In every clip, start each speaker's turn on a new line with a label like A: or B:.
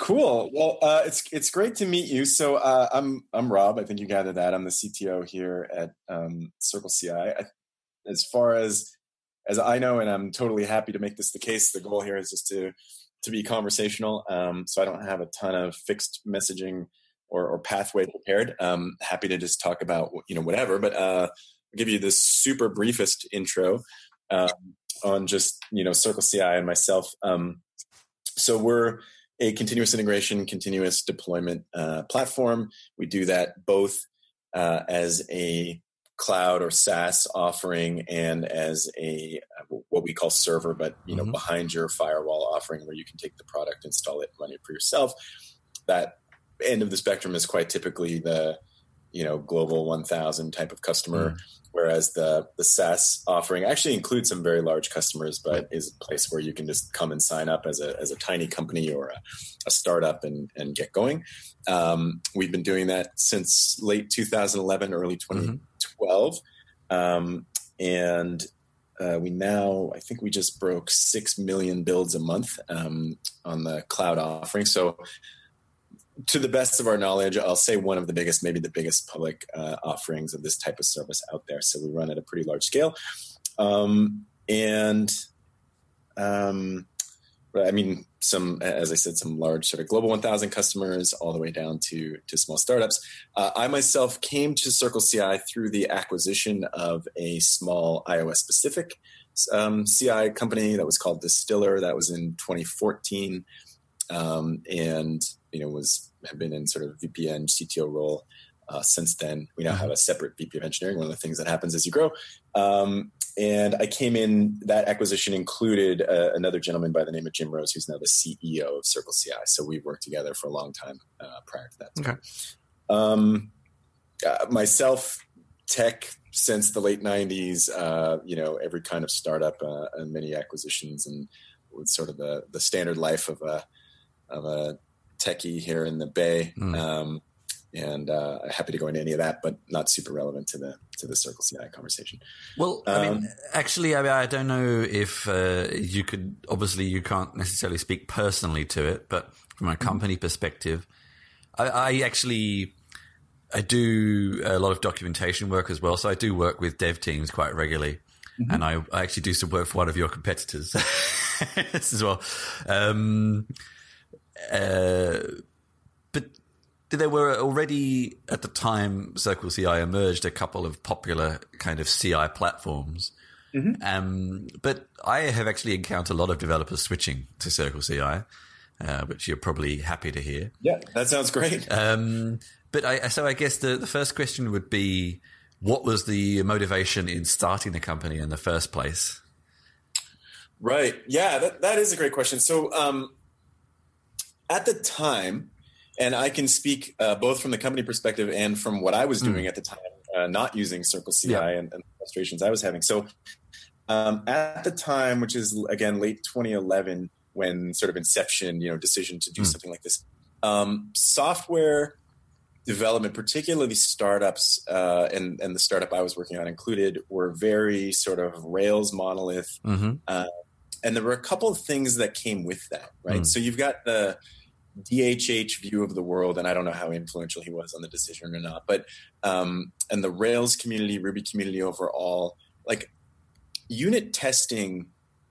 A: Cool. Well, uh, it's it's great to meet you. So uh, I'm I'm Rob. I think you gathered that. I'm the CTO here at um, Circle CI. I, as far as as I know, and I'm totally happy to make this the case. The goal here is just to to be conversational. Um, so I don't have a ton of fixed messaging or, or pathway prepared. Um, happy to just talk about you know whatever, but uh, I'll give you this super briefest intro um, on just you know Circle CI and myself. Um, so we're a continuous integration, continuous deployment uh, platform. We do that both uh, as a cloud or SaaS offering and as a uh, what we call server, but you know mm-hmm. behind your firewall offering where you can take the product, install it, run it for yourself. That end of the spectrum is quite typically the you know global 1000 type of customer. Mm whereas the the SaaS offering actually includes some very large customers, but is a place where you can just come and sign up as a as a tiny company or a, a startup and and get going. Um, we've been doing that since late 2011, early 2012, mm-hmm. um, and uh, we now I think we just broke six million builds a month um, on the cloud offering. So to the best of our knowledge, I'll say one of the biggest, maybe the biggest public uh, offerings of this type of service out there. So we run at a pretty large scale. Um, and um, I mean, some, as I said, some large sort of global 1000 customers all the way down to, to small startups. Uh, I myself came to Circle CI through the acquisition of a small iOS specific um, CI company that was called Distiller. That was in 2014. Um, and you know was have been in sort of VPN CTO role uh, since then. We now mm-hmm. have a separate VP of engineering. One of the things that happens as you grow. Um, and I came in. That acquisition included uh, another gentleman by the name of Jim Rose, who's now the CEO of Circle CI. So we've worked together for a long time uh, prior to that.
B: Okay.
A: Um, uh, myself, tech since the late '90s. Uh, you know, every kind of startup uh, and many acquisitions, and with sort of the the standard life of a of a techie here in the Bay. Mm. Um, and uh, happy to go into any of that, but not super relevant to the to the Circle CI conversation.
B: Well, um, I mean, actually, I, I don't know if uh, you could. Obviously, you can't necessarily speak personally to it, but from a company mm-hmm. perspective, I, I, actually I do a lot of documentation work as well. So I do work with dev teams quite regularly, mm-hmm. and I, I, actually do some work for one of your competitors as well. Um, uh, but there were already at the time Circle CI emerged a couple of popular kind of CI platforms. Mm-hmm. Um, but I have actually encountered a lot of developers switching to Circle CI, uh, which you're probably happy to hear.
A: Yeah, that sounds great.
B: Um, but I, so I guess the, the first question would be, what was the motivation in starting the company in the first place?
A: Right. Yeah, that, that is a great question. So, um, at the time, and I can speak uh, both from the company perspective and from what I was doing mm. at the time, uh, not using Circle CI yeah. and, and, the frustrations I was having. So um, at the time, which is again late 2011, when sort of inception, you know, decision to do mm. something like this, um, software development, particularly startups, uh, and and the startup I was working on included, were very sort of Rails monolith. Mm-hmm. Uh, and there were a couple of things that came with that, right? Mm. So you've got the DHH view of the world, and I don't know how influential he was on the decision or not, but um, and the Rails community, Ruby community overall, like unit testing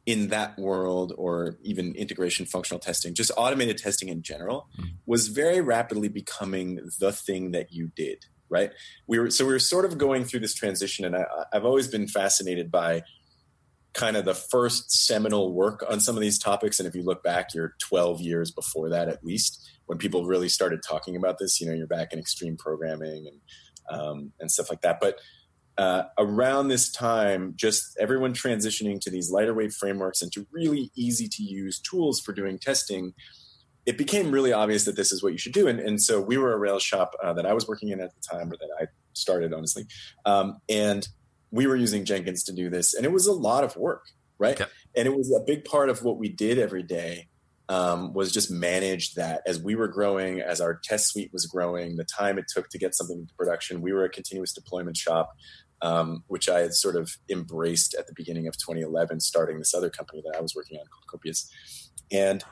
A: in that world, or even integration functional testing, just automated testing in general, mm-hmm. was very rapidly becoming the thing that you did. Right? We were so we were sort of going through this transition, and I, I've always been fascinated by kind of the first seminal work on some of these topics. And if you look back, you're 12 years before that at least, when people really started talking about this. You know, you're back in extreme programming and um, and stuff like that. But uh, around this time, just everyone transitioning to these lighter weight frameworks and to really easy to use tools for doing testing, it became really obvious that this is what you should do. And, and so we were a Rails shop uh, that I was working in at the time, or that I started, honestly. Um, and we were using Jenkins to do this, and it was a lot of work, right? Okay. And it was a big part of what we did every day um, was just manage that as we were growing, as our test suite was growing, the time it took to get something into production. We were a continuous deployment shop, um, which I had sort of embraced at the beginning of 2011, starting this other company that I was working on called Copious. And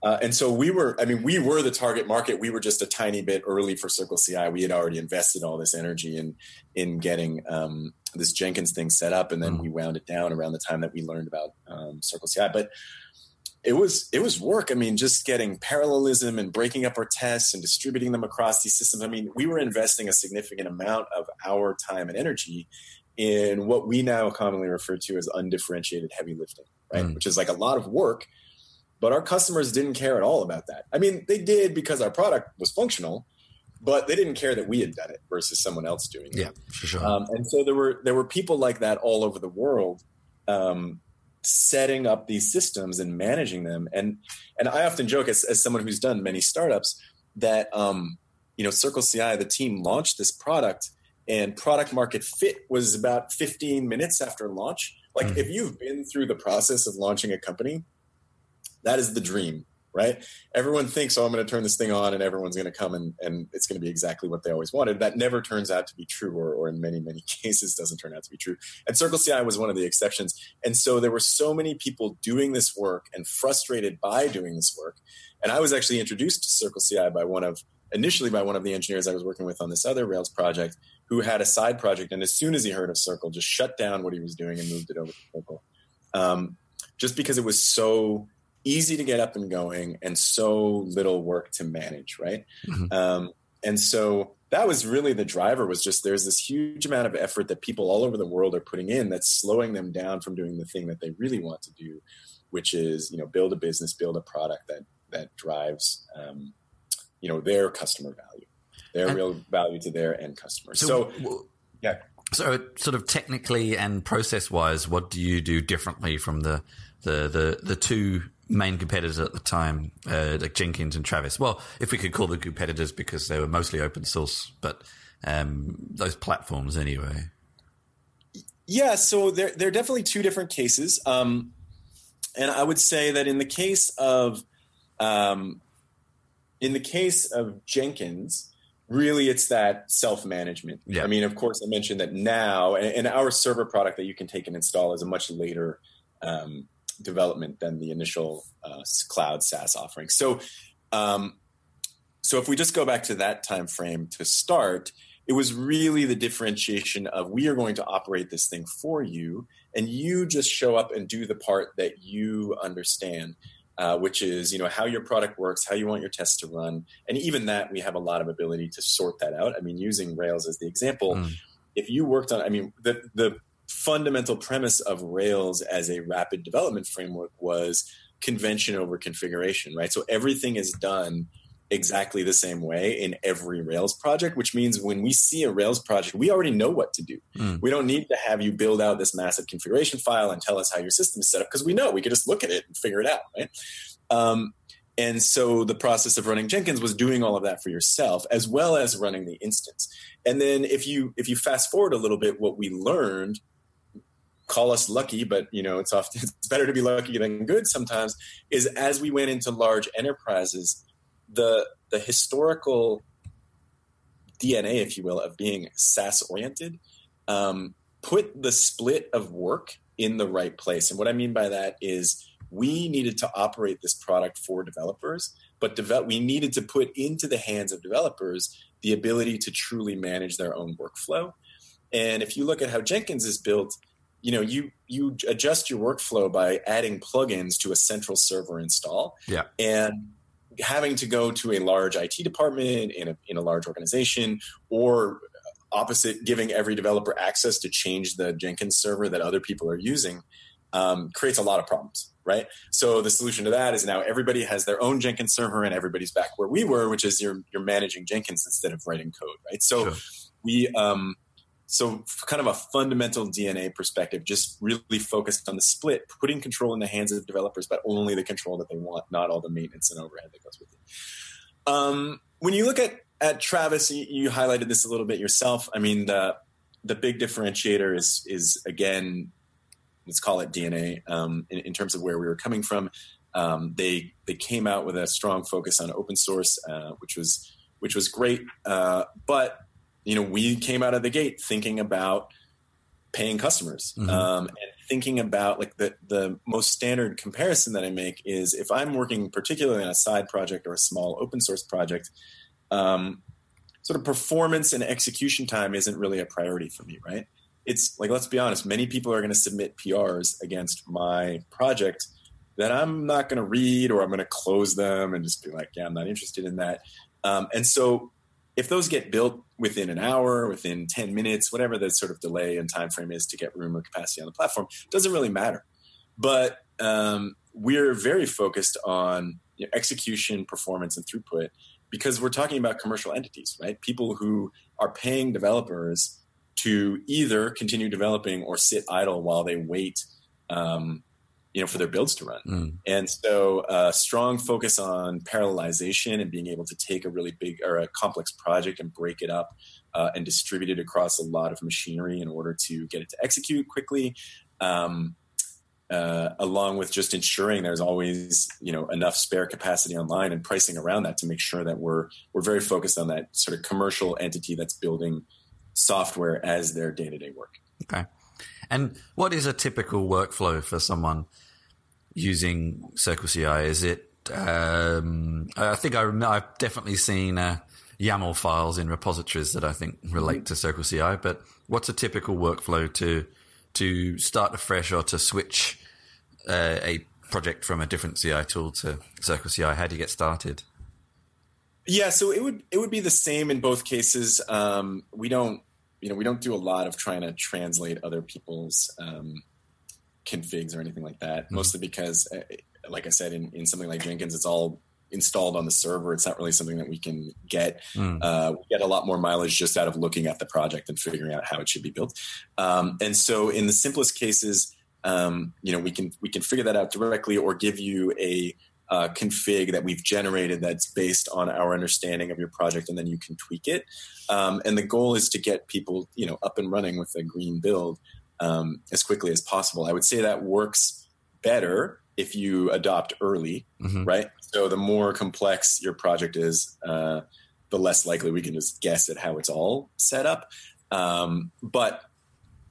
A: Uh, and so we were, I mean, we were the target market. We were just a tiny bit early for Circle CI. We had already invested all this energy in in getting um, this Jenkins thing set up, and then mm. we wound it down around the time that we learned about um, Circle CI. But it was it was work. I mean, just getting parallelism and breaking up our tests and distributing them across these systems. I mean, we were investing a significant amount of our time and energy in what we now commonly refer to as undifferentiated heavy lifting, right? Mm. Which is like a lot of work but our customers didn't care at all about that. I mean, they did because our product was functional, but they didn't care that we had done it versus someone else doing it.
B: Yeah, for sure.
A: Um, and so there were there were people like that all over the world, um, setting up these systems and managing them. And and I often joke as, as someone who's done many startups that um, you know Circle CI, the team launched this product, and product market fit was about 15 minutes after launch. Like mm-hmm. if you've been through the process of launching a company, that is the dream, right? Everyone thinks, oh, I'm going to turn this thing on and everyone's going to come and, and it's going to be exactly what they always wanted. That never turns out to be true, or, or in many, many cases doesn't turn out to be true. And Circle CI was one of the exceptions. And so there were so many people doing this work and frustrated by doing this work. And I was actually introduced to Circle CI by one of, initially by one of the engineers I was working with on this other Rails project who had a side project. And as soon as he heard of Circle, just shut down what he was doing and moved it over to Circle. Um, just because it was so easy to get up and going and so little work to manage right? Mm-hmm. um, and so that was really the driver was just there's this huge amount of effort that people all over the world are putting in that's slowing them down from doing the thing that they really want to do which is you know build a business build a product that that drives um, you know their customer value their and, real value to their end customers so, so yeah.
B: so sort of technically and process wise what do you do differently from the the the, the two main competitors at the time, uh, like Jenkins and Travis. Well, if we could call them competitors because they were mostly open source, but um, those platforms anyway.
A: Yeah, so they're they're definitely two different cases, um, and I would say that in the case of um, in the case of Jenkins, really it's that self management. Yeah. I mean, of course, I mentioned that now, and, and, our server product that you can take and install is a much later um, development than the initial uh, cloud SaaS offering. So, um, so if we just go back to that time frame to start, it was really the differentiation of we are going to operate this thing for you, and you just show up and do the part that you understand. Uh, which is you know how your product works, how you want your tests to run, and even that we have a lot of ability to sort that out. I mean, using Rails as the example, mm. if you worked on, I mean, the the fundamental premise of Rails as a rapid development framework was convention over configuration, right? So everything is done exactly the same way in every Rails project, which means when we see a Rails project, we already know what to do. Mm. We don't need to have you build out this massive configuration file and tell us how your system is set up because we know we can just look at it and figure it out, right? Um, and so the process of running Jenkins was doing all of that for yourself as well as running the instance. And then if you if you fast forward a little bit, what we learned call us lucky, but you know it's often it's better to be lucky than good sometimes. Is as we went into large enterprises, the the historical DNA, if you will, of being SaaS oriented, um, put the split of work in the right place. And what I mean by that is we needed to operate this product for developers, but develop, we needed to put into the hands of developers the ability to truly manage their own workflow. And if you look at how Jenkins is built, you know you you adjust your workflow by adding plugins to a central server install.
B: Yeah.
A: And having to go to a large IT department in a in a large organization or opposite giving every developer access to change the Jenkins server that other people are using um, creates a lot of problems right? So the solution to that is now everybody has their own Jenkins server and everybody's back where we were which is you're you're managing Jenkins instead of writing code right? So sure. we um, so, kind of a fundamental DNA perspective, just really focused on the split, putting control in the hands of developers, but only the control that they want, not all the maintenance and overhead that goes with it. Um, when you look at at Travis, you, you, highlighted this a little bit yourself. I mean, the the big differentiator is is again, let's call it DNA um, in, in, terms of where we were coming from. Um, they they came out with a strong focus on open source, uh, which was which was great, uh, but you know, we came out of the gate thinking about paying customers mm-hmm. um, and thinking about like the the most standard comparison that I make is if I'm working particularly on a side project or a small open source project, um, sort of performance and execution time isn't really a priority for me, right? It's like let's be honest, many people are going to submit PRs against my project that I'm not going to read or I'm going to close them and just be like, yeah, I'm not interested in that. Um, and so if those get built within an hour, within 10 minutes, whatever the sort of delay and time frame is to get room or capacity on the platform, doesn't really matter. But um, we're very focused on you know, execution, performance, and throughput because we're talking about commercial entities, right? People who are paying developers to either continue developing or sit idle while they wait um, you know for their builds to run. Mm. and so a uh, strong focus on parallelization and being able to take a really big or a complex project and break it up uh, and distribute it across a lot of machinery in order to get it to execute quickly um, uh, along with just ensuring there's always you know enough spare capacity online and pricing around that to make sure that we're we're very focused on that sort of commercial entity that's building software as their day-to-day work.
B: Okay. And what is a typical workflow for someone using Circle CI? Is it? Um, I think I have definitely seen uh, YAML files in repositories that I think relate to Circle CI. But what's a typical workflow to to start afresh or to switch uh, a project from a different CI tool to Circle CI? How do you get started?
A: Yeah, so it would it would be the same in both cases. Um, we don't you know we don't do a lot of trying to translate other people's um, configs or anything like that. Mm-hmm. Mostly because, uh, like I said, in, in something like Jenkins, it's all installed on the server. It's not really something that we can get. Mm. Uh, we get a lot more mileage just out of looking at the project and figuring out how it should be built. Um, and so, in the simplest cases, um, you know, we can we can figure that out directly, or give you a uh, config that we've generated that's based on our understanding of your project, and then you can tweak it. Um, and the goal is to get people, you know, up and running with a green build um, as quickly as possible. I would say that works better if you adopt early, mm-hmm. right? So the more complex your project is, uh, the less likely we can just guess at how it's all set up. Um, but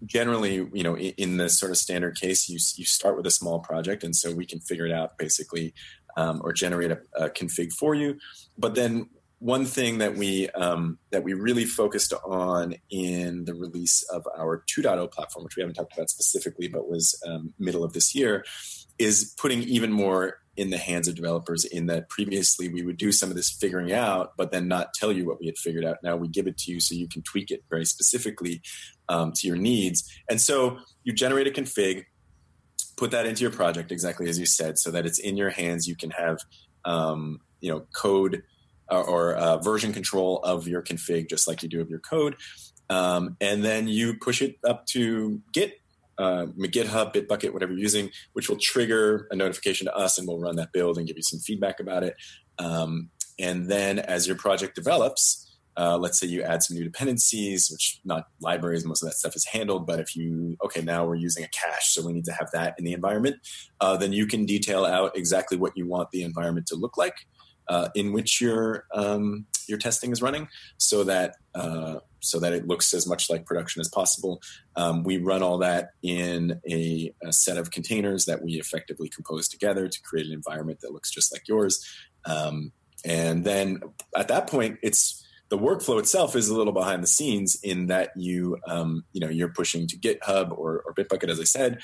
A: generally, you know, in, in the sort of standard case, you you start with a small project, and so we can figure it out basically um, or generate a, a, config for you. But then one thing that we um, that we really focused on in the release of our 2.0 platform, which we haven't talked about specifically, but was um, middle of this year, is putting even more in the hands of developers. In that previously we would do some of this figuring out, but then not tell you what we had figured out. Now we give it to you so you can tweak it very specifically um, to your needs. And so you generate a config, put that into your project exactly as you said, so that it's in your hands. You can have um, you know code or uh, version control of your config, just like you do of your code. Um, and then you push it up to Git, uh, GitHub, Bitbucket, whatever you're using, which will trigger a notification to us and we'll run that build and give you some feedback about it. Um, and then as your project develops, uh, let's say you add some new dependencies, which not libraries, most of that stuff is handled. But if you, okay, now we're using a cache, so we need to have that in the environment, uh, then you can detail out exactly what you want the environment to look like uh, in which your um, your testing is running, so that uh, so that it looks as much like production as possible. Um, we run all that in a, a, set of containers that we effectively compose together to create an environment that looks just like yours. Um, and then at that point, it's the workflow itself is a little behind the scenes in that you um, you know you're pushing to GitHub or, or Bitbucket, as I said,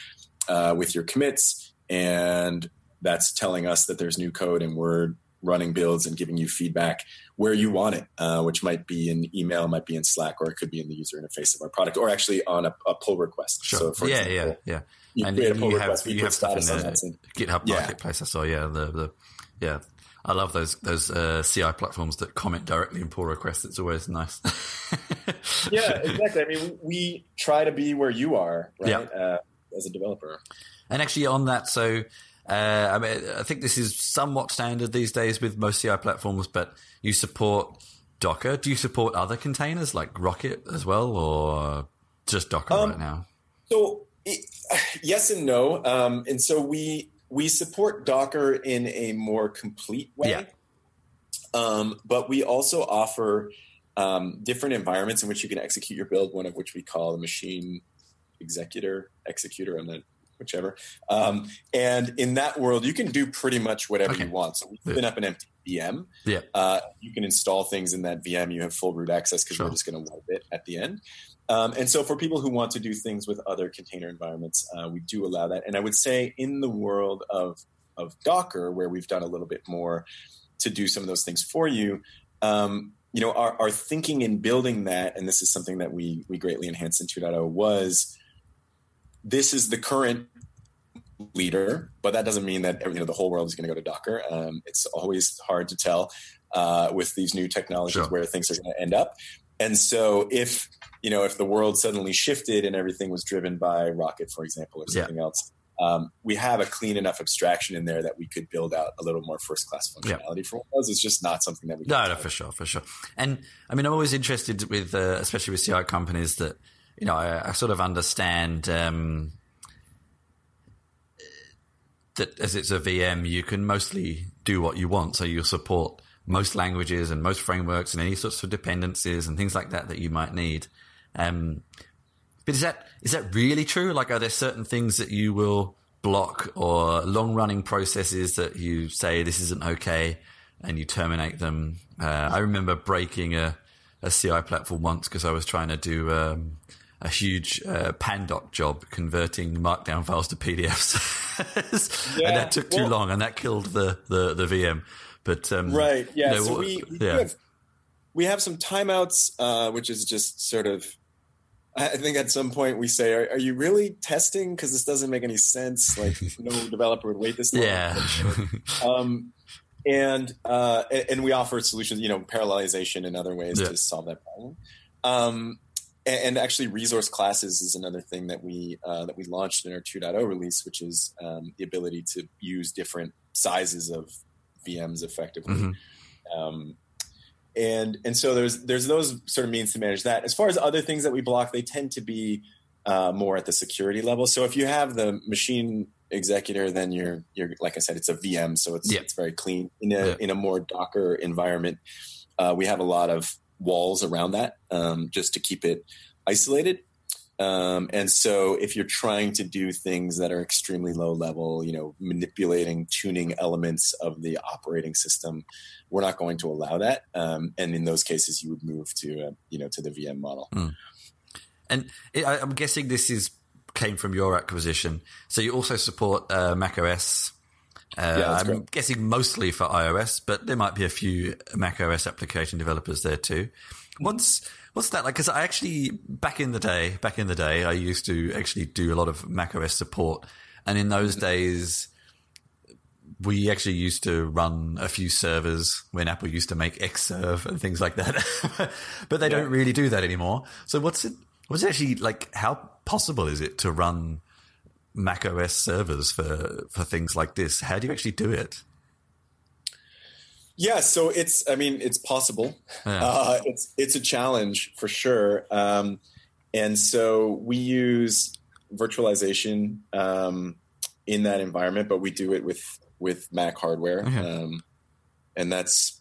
A: uh, with your commits, and that's telling us that there's new code, and we're running builds and giving you feedback where you want it, uh, which might be in email, might be in Slack, or it could be in the user interface of our product, or actually on a, a pull request.
B: Sure. So, for yeah, example, yeah, yeah.
A: You and create a pull you request, have, you have
B: stuff in the GitHub yeah. marketplace. I saw, yeah, the, the yeah. I love those those uh, CI platforms that comment directly in pull requests. It's always nice.
A: yeah, exactly. I mean, we try to be where you are, right? Yeah. Uh, as a developer.
B: And actually, on that, so uh, I mean, I think this is somewhat standard these days with most CI platforms, but you support Docker. Do you support other containers like Rocket as well, or just Docker um, right now?
A: So it, yes and no. Um, and so we we support Docker in a more complete way. Yeah. Um, but we also offer um, different environments in which you can execute your build. One of which we call the machine executor executor. I'm not whichever. Um, and in that world, you can do pretty much whatever
B: Okay.
A: you want. So we spin up an empty VM.
B: Yeah.
A: Uh, you can install things in that VM. You have full root access because
B: Sure.
A: we're just going to wipe it at the end. Um, and so for people who want to do things with other container environments, uh, we do allow that. And I would say in the world of of Docker, where we've done a little bit more to do some of those things for you, um, you know, our, our thinking in building that, and this is something that we we greatly enhanced in 2.0, was this is the current leader, but that doesn't mean that you know the whole world is going to go to Docker. Um, it's always hard to tell uh, with these new technologies
B: Sure.
A: where things are going to end up. And so, if you know, if the world suddenly shifted and everything was driven by Rocket, for example, or
B: Yeah.
A: something else, um, we have a clean enough abstraction in there that we could build out a little more first class
B: Yeah.
A: functionality for Windows. It's just not something that we
B: No, no, for sure, for sure. And I mean, I'm always interested with, uh, especially with CI companies that, you know, I, I sort of understand um, that as it's a VM, you can mostly do what you want. So you'll support most languages and most frameworks and any sorts of dependencies and things like that that you might need. Um, but is that is that really true? Like, are there certain things that you will block or long running processes that you say this isn't okay and you terminate them? Uh, I remember breaking a, a CI platform once because I was trying to do um, a huge uh, Pandoc job converting Markdown files to PDFs,
A: Yeah,
B: and that took too
A: well-
B: long, and that killed the the, the VM. But um,
A: Right. Yeah.
B: you know,
A: so we, we,
B: yeah.
A: have, we have some timeouts, uh, which is just sort of. I think at some point we say, "Are, are you really testing? Because this doesn't make any sense. Like, no developer would wait this long."
B: yeah,
A: Um, and uh, and and we offer solutions, you know, parallelization and other ways
B: Yeah.
A: to solve that problem. Um, and, actually, resource classes is another thing that we uh, that we launched in our 2.0 release, which is um, the ability to use different sizes of VMs effectively.
B: Mhm.
A: Um, and and so there's there's those sort of means to manage that. As far as other things that we block, they tend to be uh, more at the security level. So if you have the machine executor, then you're you're like I said, it's a VM, so it's
B: Yeah.
A: it's very clean. In a
B: Yeah.
A: in a more Docker environment, uh, we have a lot of walls around that um, just to keep it isolated. Um, and so if you're trying to do things that are extremely low level, you know, manipulating, tuning elements of the operating system, we're not going to allow that. Um, and in those cases, you would move to, uh, you know, to the VM model.
B: And it, I, I'm guessing this is came from your acquisition. So you also support uh, Mac OS. Uh,
A: that's
B: I'm
A: correct.
B: guessing mostly for iOS, but there might be a few Mac OS application developers there too. What's what's that like? Because I actually back in the day, back in the day, I used to actually do a lot of Mac OS support, and in those days, we actually used to run a few servers when Apple used to make Xserve and things like that. but they don't really do that anymore. So what's it? What's it actually like? How possible is it to run Mac OS servers for for things like this? How do you actually do it?
A: Yeah, so it's I mean it's possible.
B: Yeah.
A: Uh, it's it's a challenge for sure. Um, and so we use virtualization um, in that environment, but we do it with with Mac hardware,
B: Okay.
A: um, and that's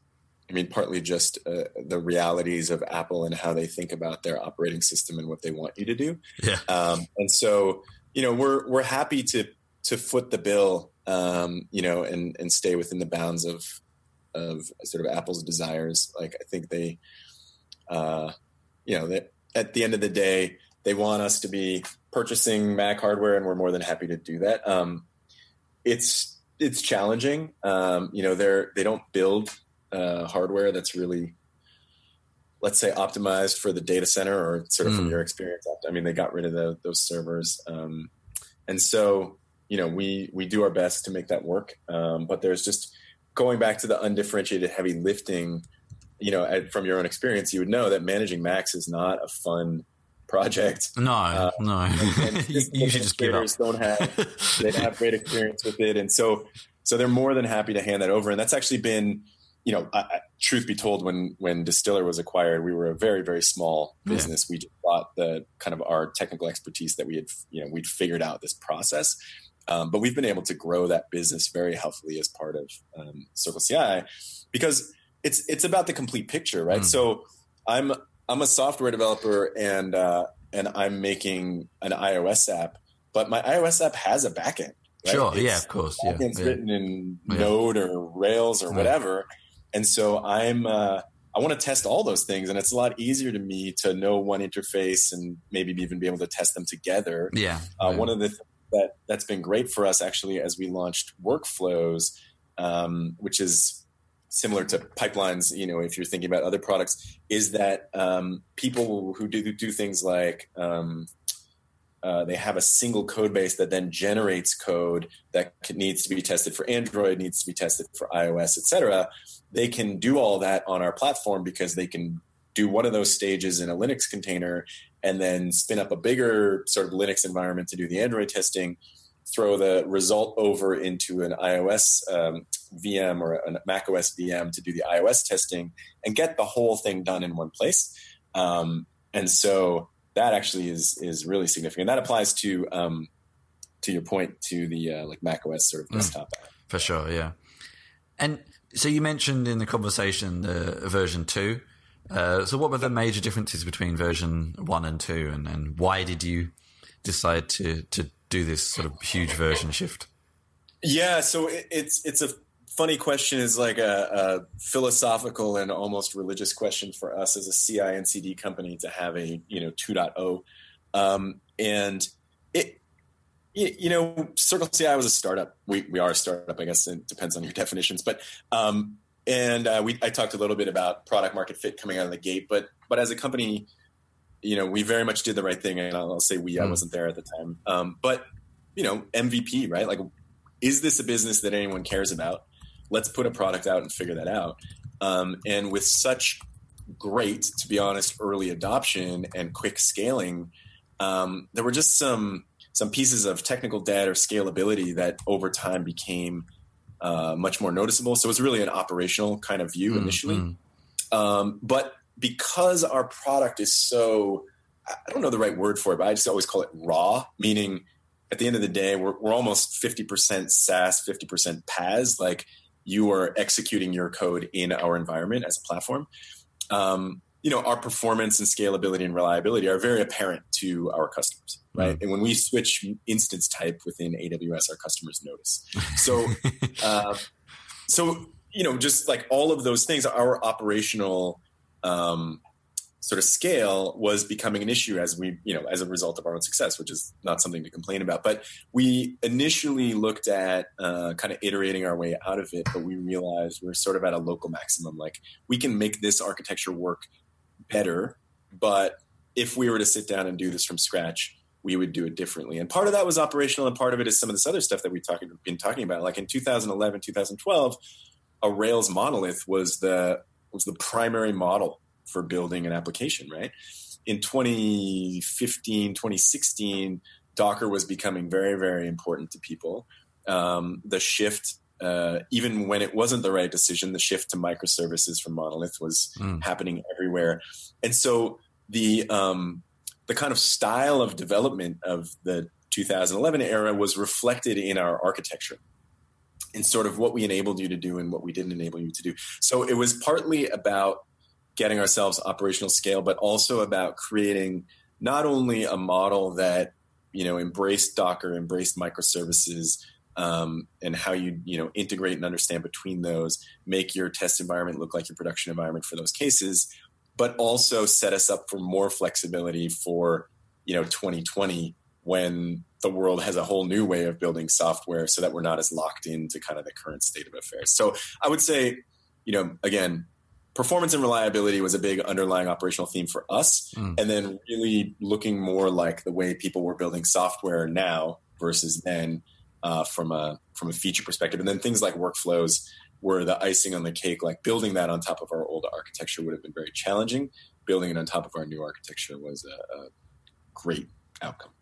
A: I mean partly just uh, the realities of Apple and how they think about their operating system and what they want you to do.
B: Yeah.
A: Um, and so, you know, we're we're happy to to foot the bill, um, you know, and and stay within the bounds of of sort of Apple's desires. Like I think they, uh, you know, that at the end of the day, they want us to be purchasing Mac hardware, and we're more than happy to do that. Um, it's it's challenging. Um, you know, they're they don't build uh, hardware that's really let's say optimized for the data center or sort of from
B: Mm.
A: your experience i mean they got rid of the, those servers um, and so you know we we do our best to make that work um, but there's just going back to the undifferentiated heavy lifting you know at- from your own experience you would know that managing macs is not a fun project
B: No, no.
A: and
B: you, you should just give up.
A: don't have they have great experience with it, and so so they're more than happy to hand that over. And that's actually been, you know, I, I, truth be told, when when Distiller was acquired, we were a very very small
B: Yeah.
A: business. We just brought the kind of our technical expertise that we had, you know, we'd figured out this process. Um, but we've been able to grow that business very healthily as part of um, Circle CI because it's it's about the complete picture, right?
B: Mm.
A: So I'm I'm a software developer and uh, and I'm making an iOS app. but my iOS app has a backend.
B: Right? Sure. It's, yeah, of course. Yeah.
A: It's
B: yeah.
A: written in yeah. Node or Rails or whatever. And so I'm, uh, I want to test all those things, and it's a lot easier to me to know one interface and maybe even be able to test them together.
B: Yeah.
A: Uh, one of the th- that that's been great for us actually as we launched workflows, um, which is similar to pipelines. You know, if you're thinking about other products, is that um, people who do do things like um, uh, they have a single code base that then generates code that needs to be tested for Android, needs to be tested for iOS, etc. They can do all that on our platform because they can do one of those stages in a Linux container and then spin up a bigger sort of Linux environment to do the Android testing, throw the result over into an iOS um, VM or a Mac OS VM to do the iOS testing and get the whole thing done in one place. Um, and so that actually is is really significant. That applies to um, to your point to the uh, like Mac OS sort of mm. desktop mm,
B: For sure, yeah. And so you mentioned in the conversation the uh, version two. Uh, so what were the major differences between version one and two, and, and why did you decide to to do this sort of huge version shift?
A: Yeah, so it, it's it's a funny question is like a, a, philosophical and almost religious question for us as a CI and CD company to have a you know 2.0, um, and it you know Circle CI was a startup. We we are a startup, I guess. It depends on your definitions, but um, and uh, we I talked a little bit about product market fit coming out of the gate, but but as a company. You know, we very much did the right thing, and I'll, I'll say we. Mm. I wasn't there at the time, um, but you know, MVP, right? Like, is this a business that anyone cares about? Let's put a product out and figure that out. Um, and with such great, to be honest, early adoption and quick scaling, um, there were just some some pieces of technical debt or scalability that over time became uh, much more noticeable. So it was really an operational kind of view mm-hmm. initially, mm-hmm. um, but because our product is so I don't know the right word for it, but I just always call it raw, meaning at the end of the day, we're, we're almost 50% SaaS, 50% PaaS. Like you are executing your code in our environment as a platform. Um, you know, our performance and scalability and reliability are very apparent to our customers, right? Mm. And when we switch instance type within AWS, our customers notice. So, uh, so you know, just like all of those things, our operational um, sort of scale was becoming an issue as we, you know, as a result of our own success, which is not something to complain about. But we initially looked at uh, kind of iterating our way out of it, but we realized we're sort of at a local maximum. Like we can make this architecture work better, but if we were to sit down and do this from scratch, we would do it differently. And part of that was operational, and part of it is some of this other stuff that we've been talking about. Like in 2011, 2012, a Rails monolith was the was the primary model for building an application, right? In 2015, 2016, Docker was becoming very, very important to people. Um, the shift, uh, even when it wasn't the right decision, the shift to microservices from monolith was mm. happening everywhere. And so the um, the kind of style of development of the 2011 era was reflected in our architecture in sort of what we enabled you to do and what we didn't enable you to do. So it was partly about getting ourselves operational scale, but also about creating not only a model that you know embraced Docker, embraced microservices, um, and how you you know integrate and understand between those, make your test environment look like your production environment for those cases, but also set us up for more flexibility for you know 2020 when the world has a whole new way of building software so that we're not as locked into kind of the current state of affairs. So I would say, you know, again, performance and reliability was a big underlying operational theme for us. Mm. and then really looking more like the way people were building software now versus then uh, from a from a feature perspective. And then things like workflows were the icing on the cake like building that on top of our old architecture would have been very challenging. Building it on top of our new architecture was a, a great outcome.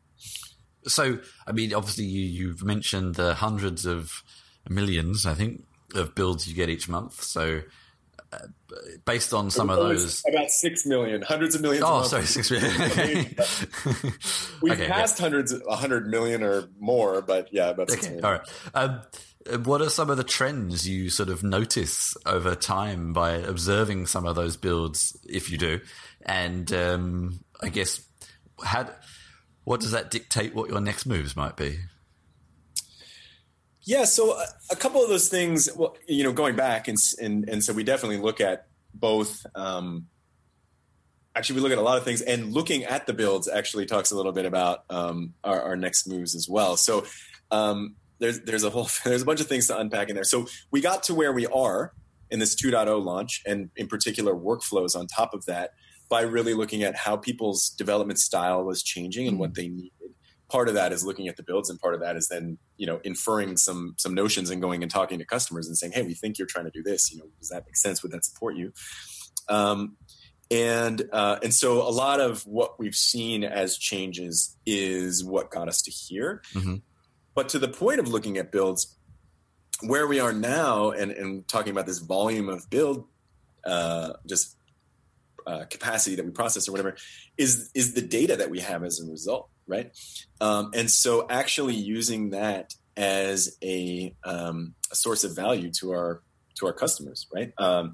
B: So i mean obviously you, you've mentioned the hundreds of millions i think of builds you get each month. So based on some of those
A: about six million hundreds of millions
B: oh sorry six million
A: we've okay, passed yeah. hundreds a hundred million or more but yeah about six okay, million.
B: all right um, what are some of the trends you sort of notice over time by observing some of those builds if you do and um, i guess had what does that dictate what your next moves might be?
A: Yeah, so a, a couple of those things. Well, you know, going back and and and so we definitely look at both. Um, actually, we look at a lot of things, and looking at the builds actually talks a little bit about um, our, our next moves as well. So um, there's there's a whole there's a bunch of things to unpack in there. So we got to where we are in this 2.0 launch, and in particular workflows on top of that, by really looking at how people's development style was changing and what mm. they needed. Part of that is looking at the builds, and part of that is then you know inferring some some notions and going and talking to customers and saying, "Hey, we think you're trying to do this. You know, does that make sense? Would that support you?" Um, and uh, and so a lot of what we've seen as changes is what got us to here. Mm-hmm. But to the point of looking at builds, where we are now, and, and talking about this volume of build, uh, just uh, capacity that we process or whatever, is is the data that we have as a result, right? Um, and so, actually using that as a, um, a, source of value to our to our customers, right? Um,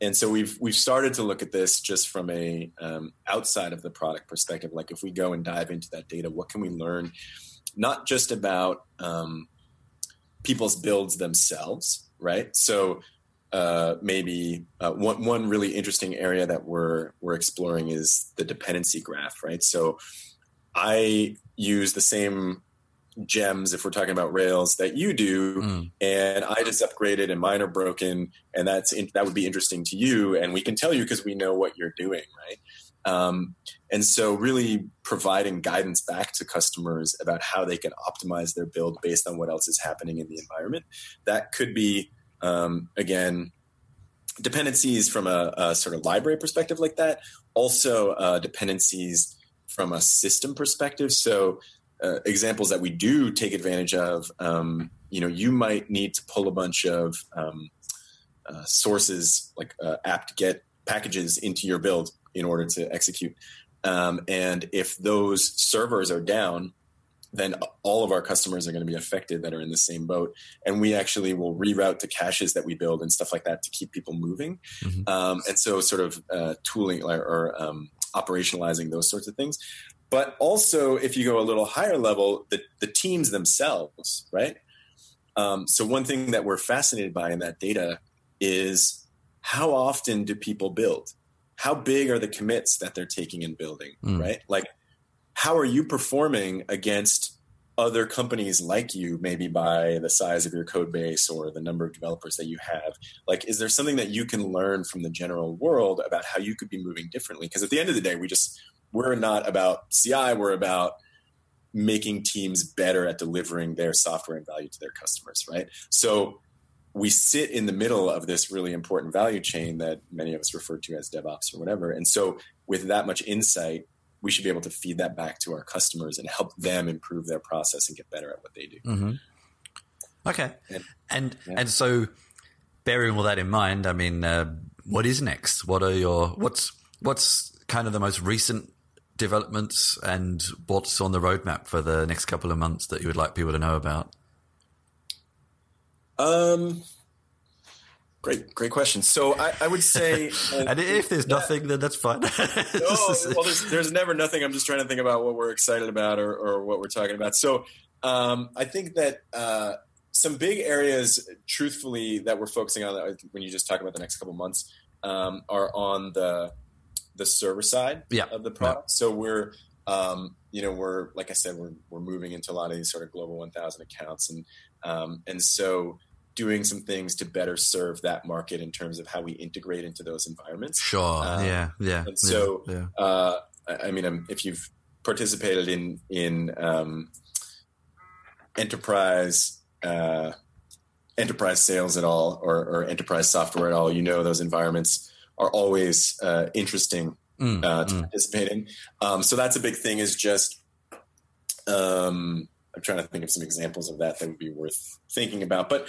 A: and so we've we've started to look at this just from a um, outside of the product perspective. Like if we go and dive into that data, what can we learn? Not just about um, people's builds themselves, right? So uh, maybe uh, one one really interesting area that we're we're exploring is the dependency graph, right? So I use the same gems if we're talking about Rails that you do, mm. and I just upgraded and mine are broken, and that's in, that would be interesting to you, and we can tell you because we know what you're doing, right? Um, and so, really providing guidance back to customers about how they can optimize their build based on what else is happening in the environment. That could be, um, again, dependencies from a, a, sort of library perspective, like that. Also, uh, dependencies from a system perspective. So, uh, examples that we do take advantage of, um, you know, you might need to pull a bunch of um, uh, sources like uh, apt get packages into your build in order to execute. Um, and if those servers are down, then all of our customers are going to be affected that are in the same boat. And we actually will reroute to caches that we build and stuff like that to keep people moving. Mm-hmm. Um, and so, sort of uh, tooling or, or um, operationalizing those sorts of things. But also, if you go a little higher level, the, the teams themselves, right? Um, so, one thing that we're fascinated by in that data is how often do people build? how big are the commits that they're taking and building, mm. right? Like, how are you performing against other companies like you, maybe by the size of your code base or the number of developers that you have? Like, is there something that you can learn from the general world about how you could be moving differently? Because at the end of the day, we just, we're not about CI, we're about making teams better at delivering their software and value to their customers, right? So, we sit in the middle of this really important value chain that many of us refer to as DevOps or whatever. And so, with that much insight, we should be able to feed that back to our customers and help them improve their process and get better at what they do.
B: Mm-hmm. Okay, and and, yeah. and, so bearing all that in mind, I mean, uh, what is next? What are your what's what's kind of the most recent developments and what's on the roadmap for the next couple of months that you would like people to know about?
A: Um, great, great question. So I, I would say,
B: uh, and if there's nothing, then that's fine. no,
A: well, there's, there's never nothing. I'm just trying to think about what we're excited about or, or what we're talking about. So um, I think that uh, some big areas, truthfully, that we're focusing on when you just talk about the next couple months um, are on the the server side
B: yeah.
A: of the product. Yeah. So we're um, you know we're like I said we're we're moving into a lot of these sort of global 1000 accounts and um, and so doing some things to better serve that market in terms of how we integrate into those environments.
B: Sure. Um, yeah. Yeah.
A: And so, yeah, yeah. Uh, I mean, um, if you've participated in in um, enterprise uh, enterprise sales at all, or, or, enterprise software at all, you know those environments are always uh, interesting mm, uh, to mm. participate in. Um, so that's a big thing. Is just um, I'm trying to think of some examples of that that would be worth thinking about. But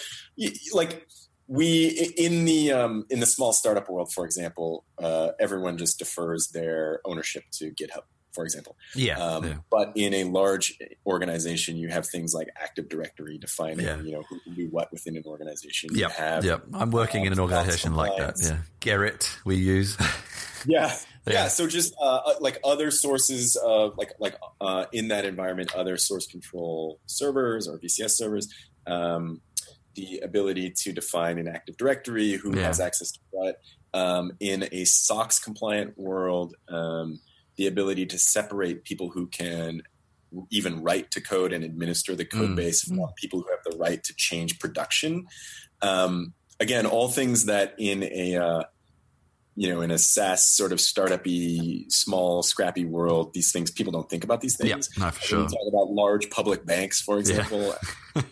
A: like we in the um, in the small startup world, for example, uh, everyone just defers their ownership to GitHub, for example.
B: Yeah, um,
A: yeah, But in a large organization, you have things like Active Directory defining, yeah. you know, who can do what within an organization.
B: Yeah, yep. I'm working in an organization like that. Yeah, Gerrit we use.
A: yeah, yeah. yeah so just uh, uh like other sources of like like uh, in that environment, other source control servers or VCS servers. Um, the ability to define an Active Directory, who yeah. has access to what. Um, in a SOX compliant world, um, the ability to separate people who can even write to code and administer the code mm. base from people who have the right to change production. Um, again, all things that in a uh, you know in a SaaS sort of startupy, small, scrappy world, these things people don't think about these things.
B: Yeah, not for sure.
A: talk about large public banks, for example. Yeah.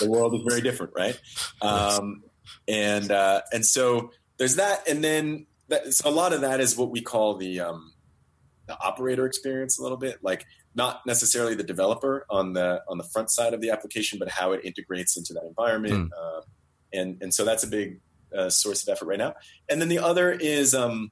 A: the world is very different, right? Um, and uh, and so there's that, and then that, so a lot of that is what we call the um, the operator experience a little bit, like not necessarily the developer on the on the front side of the application, but how it integrates into that environment. Mm. Uh, and and so that's a big uh, source of effort right now. And then the other is um,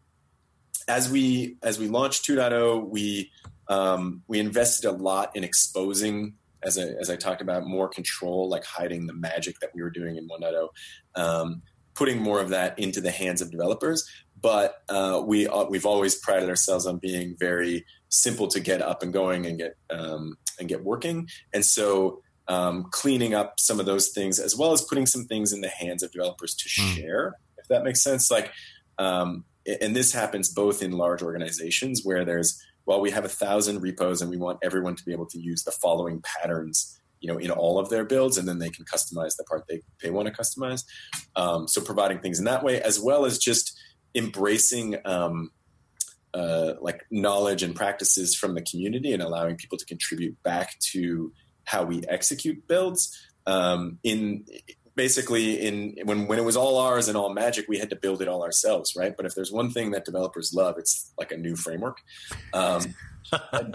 A: as we as we launched 2.0, we um, we invested a lot in exposing as I, as I talked about more control, like hiding the magic that we were doing in 1.0, um, putting more of that into the hands of developers. But uh, we uh, we've always prided ourselves on being very simple to get up and going and get um, and get working. And so um, cleaning up some of those things as well as putting some things in the hands of developers to mm. share, if that makes sense. Like, um, and this happens both in large organizations where there's well, we have a thousand repos and we want everyone to be able to use the following patterns you know in all of their builds and then they can customize the part they, they want to customize um, so providing things in that way as well as just embracing um, uh, like knowledge and practices from the community and allowing people to contribute back to how we execute builds. Um, in basically in when when it was all ours and all magic, we had to build it all ourselves, right? But if there's one thing that developers love, it's like a new framework. Um,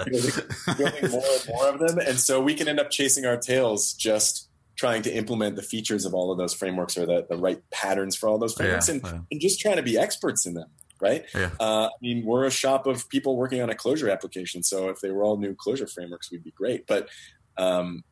A: building, building more and more of them, and so we can end up chasing our tails just trying to implement the features of all of those frameworks or the, the right patterns for all those frameworks yeah, and, yeah. and just trying to be experts in them right?
B: Yeah.
A: Uh, I mean, we're a shop of people working on a Clojure application, so if they were all new Clojure frameworks, we'd be great. But um,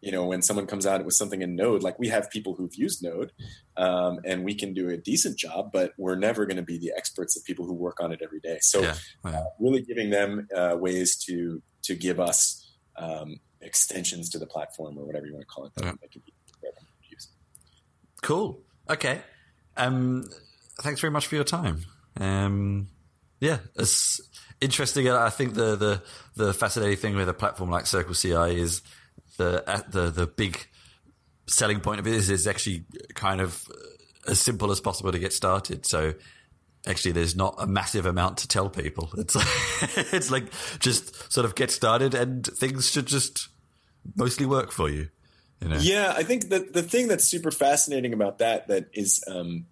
A: you know, when someone comes out with something in Node, like we have people who've used Node, um, and we can do a decent job, but we're never going to be the experts of people who work on it every day. So, yeah. uh, really giving them uh, ways to to give us um, extensions to the platform or whatever you want to call it. That, yeah. that can be
B: Cool. Okay. Um, thanks very much for your time. Um, yeah, it's interesting. I think the, the, the fascinating thing with a platform like CircleCI is the, uh, the, the big selling point of it is, is actually kind of as simple as possible to get started. So actually there's not a massive amount to tell people. It's like, it's like just sort of get started and things should just mostly work for you. you know?
A: Yeah, I think that the thing that's super fascinating about that that is um,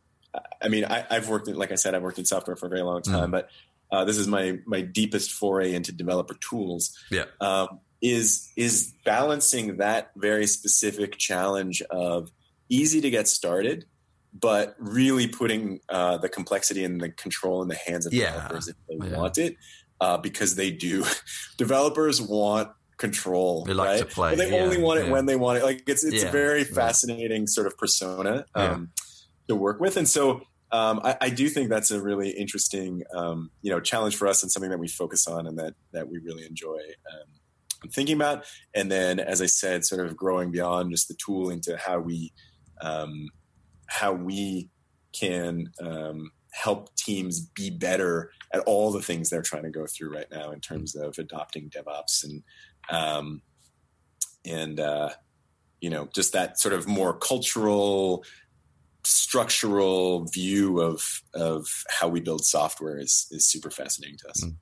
A: I mean, I, have worked in, like I said, I've worked in software for a very long time, mm. but uh, this is my my deepest foray into developer tools.
B: Yeah,
A: um, is is balancing that very specific challenge of easy to get started, but really putting uh, the complexity and the control in the hands of
B: yeah.
A: developers if they yeah. want it, uh, because they do. developers want control.
B: They like
A: right?
B: to play.
A: But they yeah, only want it when they want it. Like it's it's a very fascinating sort of persona. Um, to work with. And so um, I, I, do think that's a really interesting, um, you know, challenge for us and something that we focus on and that that we really enjoy um, thinking about. And then, as I said, sort of growing beyond just the tool into how we um, how we can um, help teams be better at all the things they're trying to go through right now in terms of adopting DevOps and um, and uh, you know just that sort of more cultural structural view of of how we build software is is super fascinating to us. Mm.